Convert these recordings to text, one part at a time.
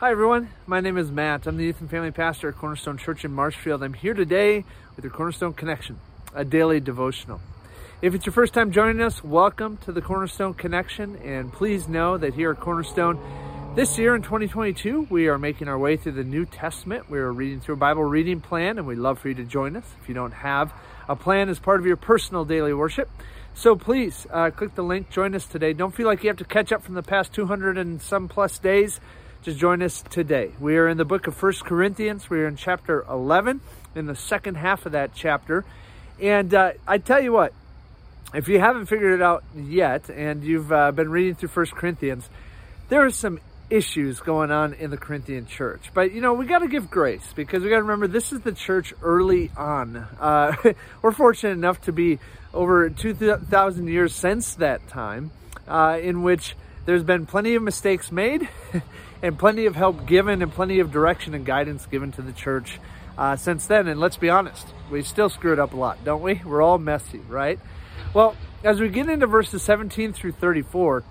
Hi, everyone. My name is Matt. I'm the youth and family pastor at Cornerstone Church in Marshfield. I'm here today with your Cornerstone Connection, a daily devotional. If it's your first time joining us, welcome to the Cornerstone Connection. And please know that here at Cornerstone, this year in 2022, we are making our way through the New Testament. We are reading through a Bible reading plan, and we'd love for you to join us if you don't have a plan as part of your personal daily worship. So please uh, click the link, join us today. Don't feel like you have to catch up from the past 200 and some plus days to join us today. We are in the book of First Corinthians. We are in chapter 11, in the second half of that chapter. And uh, I tell you what, if you haven't figured it out yet and you've uh, been reading through First Corinthians, there are some issues going on in the Corinthian church. But, you know, we got to give grace because we got to remember this is the church early on. Uh, we're fortunate enough to be over 2,000 years since that time uh, in which there's been plenty of mistakes made and plenty of help given and plenty of direction and guidance given to the church uh, since then. And let's be honest, we still screwed up a lot, don't we? We're all messy, right? Well, as we get into verses 17 through 34,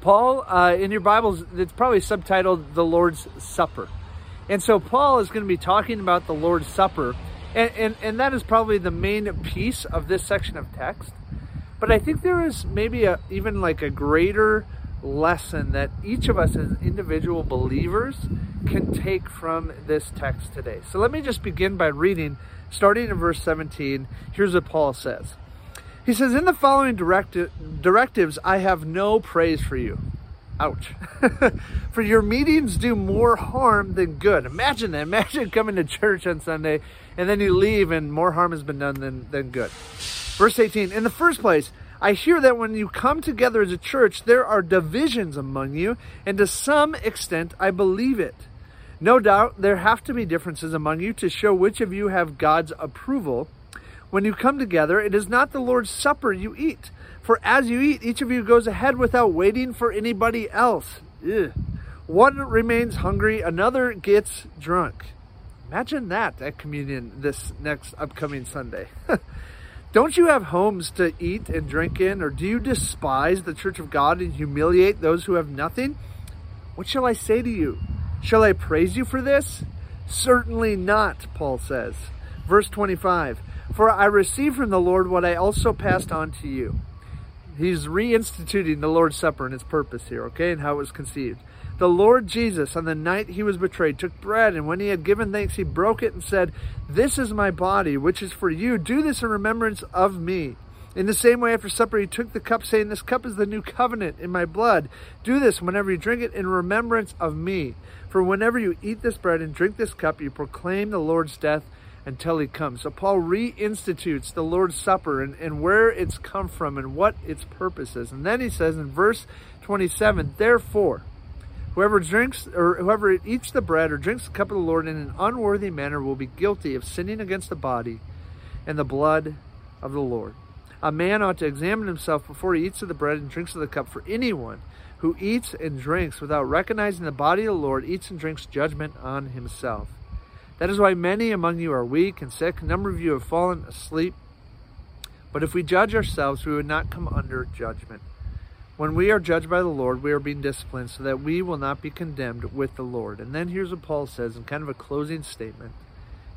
Paul, uh, in your Bibles, it's probably subtitled The Lord's Supper. And so Paul is going to be talking about the Lord's Supper, and, and, and that is probably the main piece of this section of text. But I think there is maybe a, even like a greater lesson that each of us as individual believers can take from this text today. So let me just begin by reading, starting in verse 17. Here's what Paul says. He says, In the following directi- directives, I have no praise for you. Ouch. for your meetings do more harm than good. Imagine that. Imagine coming to church on Sunday and then you leave and more harm has been done than, than good. Verse 18 In the first place, I hear that when you come together as a church, there are divisions among you, and to some extent I believe it. No doubt there have to be differences among you to show which of you have God's approval. When you come together, it is not the Lord's Supper you eat. For as you eat, each of you goes ahead without waiting for anybody else. Ugh. One remains hungry, another gets drunk. Imagine that at communion this next upcoming Sunday. Don't you have homes to eat and drink in, or do you despise the church of God and humiliate those who have nothing? What shall I say to you? Shall I praise you for this? Certainly not, Paul says. Verse 25 For I received from the Lord what I also passed on to you. He's reinstituting the Lord's Supper and its purpose here, okay, and how it was conceived. The Lord Jesus, on the night he was betrayed, took bread, and when he had given thanks, he broke it and said, This is my body, which is for you. Do this in remembrance of me. In the same way, after supper, he took the cup, saying, This cup is the new covenant in my blood. Do this whenever you drink it in remembrance of me. For whenever you eat this bread and drink this cup, you proclaim the Lord's death until he comes. So Paul reinstitutes the Lord's Supper and, and where it's come from and what its purpose is. And then he says in verse 27, Therefore, Whoever drinks or whoever eats the bread or drinks the cup of the Lord in an unworthy manner will be guilty of sinning against the body and the blood of the Lord. A man ought to examine himself before he eats of the bread and drinks of the cup, for anyone who eats and drinks without recognizing the body of the Lord eats and drinks judgment on himself. That is why many among you are weak and sick. A number of you have fallen asleep. But if we judge ourselves, we would not come under judgment. When we are judged by the Lord, we are being disciplined so that we will not be condemned with the Lord. And then here's what Paul says in kind of a closing statement,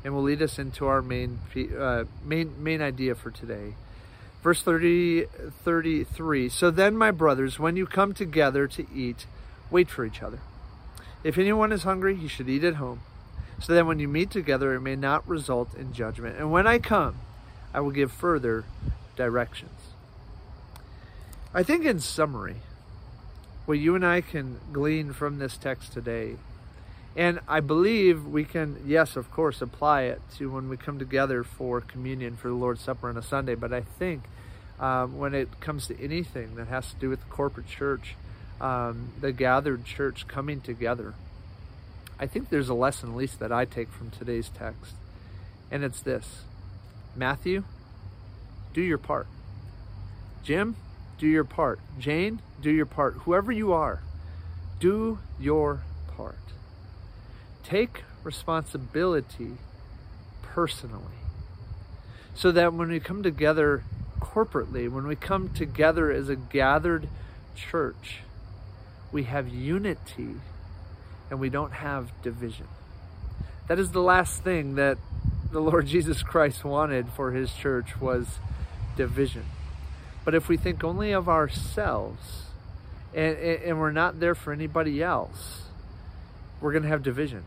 and will lead us into our main uh, main main idea for today. Verse 30, 33. So then, my brothers, when you come together to eat, wait for each other. If anyone is hungry, he should eat at home, so that when you meet together, it may not result in judgment. And when I come, I will give further directions. I think, in summary, what you and I can glean from this text today, and I believe we can, yes, of course, apply it to when we come together for communion for the Lord's Supper on a Sunday, but I think um, when it comes to anything that has to do with the corporate church, um, the gathered church coming together, I think there's a lesson, at least that I take from today's text, and it's this Matthew, do your part. Jim, do your part. Jane, do your part. Whoever you are, do your part. Take responsibility personally so that when we come together corporately, when we come together as a gathered church, we have unity and we don't have division. That is the last thing that the Lord Jesus Christ wanted for his church was division. But if we think only of ourselves and, and we're not there for anybody else, we're going to have division.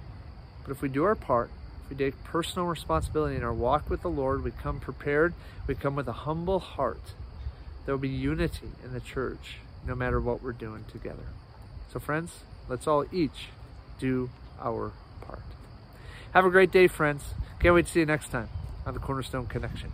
But if we do our part, if we take personal responsibility in our walk with the Lord, we come prepared, we come with a humble heart, there will be unity in the church no matter what we're doing together. So, friends, let's all each do our part. Have a great day, friends. Can't wait to see you next time on the Cornerstone Connection.